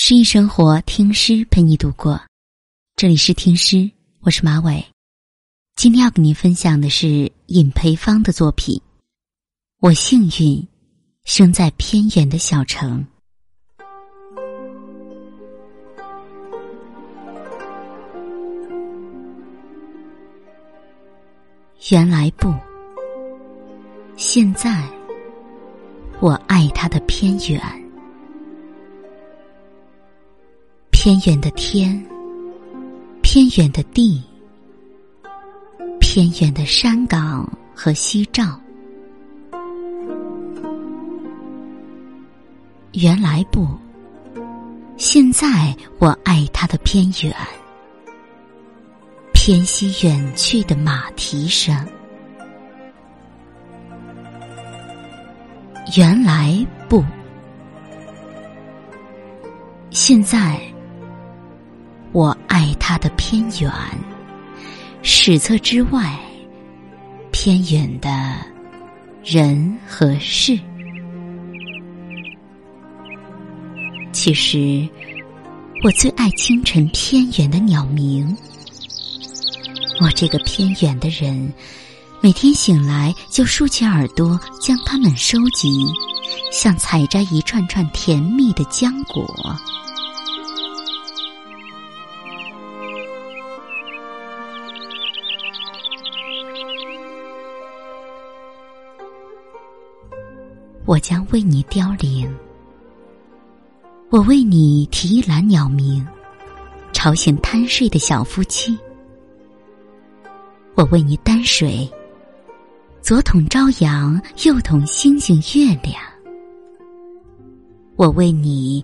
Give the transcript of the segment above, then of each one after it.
诗意生活，听诗陪你度过。这里是听诗，我是马伟。今天要跟您分享的是尹培芳的作品。我幸运，生在偏远的小城。原来不，现在我爱他的偏远。偏远的天，偏远的地，偏远的山岗和夕照。原来不，现在我爱它的偏远，偏西远去的马蹄声。原来不，现在。我爱他的偏远，史册之外，偏远的人和事。其实，我最爱清晨偏远的鸟鸣。我这个偏远的人，每天醒来就竖起耳朵将它们收集，像采摘一串串甜蜜的浆果。我将为你凋零，我为你提一篮鸟鸣，吵醒贪睡的小夫妻。我为你担水，左捅朝阳，右捅星星月亮。我为你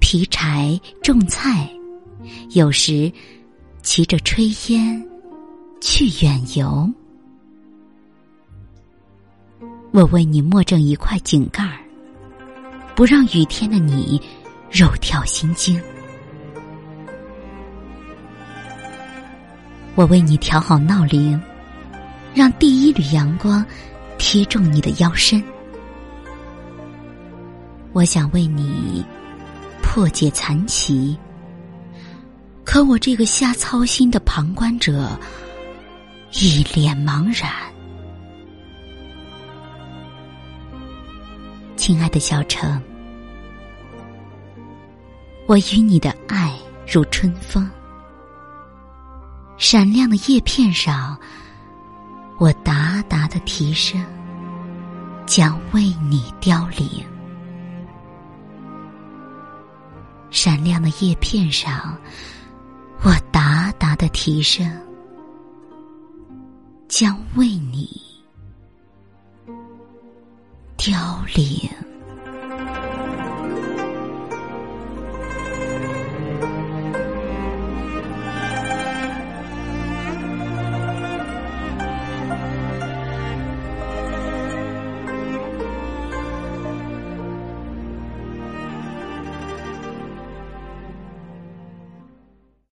劈柴种菜，有时骑着炊烟去远游。我为你磨正一块井盖儿，不让雨天的你肉跳心惊。我为你调好闹铃，让第一缕阳光贴中你的腰身。我想为你破解残棋，可我这个瞎操心的旁观者一脸茫然。亲爱的小城，我与你的爱如春风，闪亮的叶片上，我达达的啼声将为你凋零。闪亮的叶片上，我达达的啼声将为你。凋零。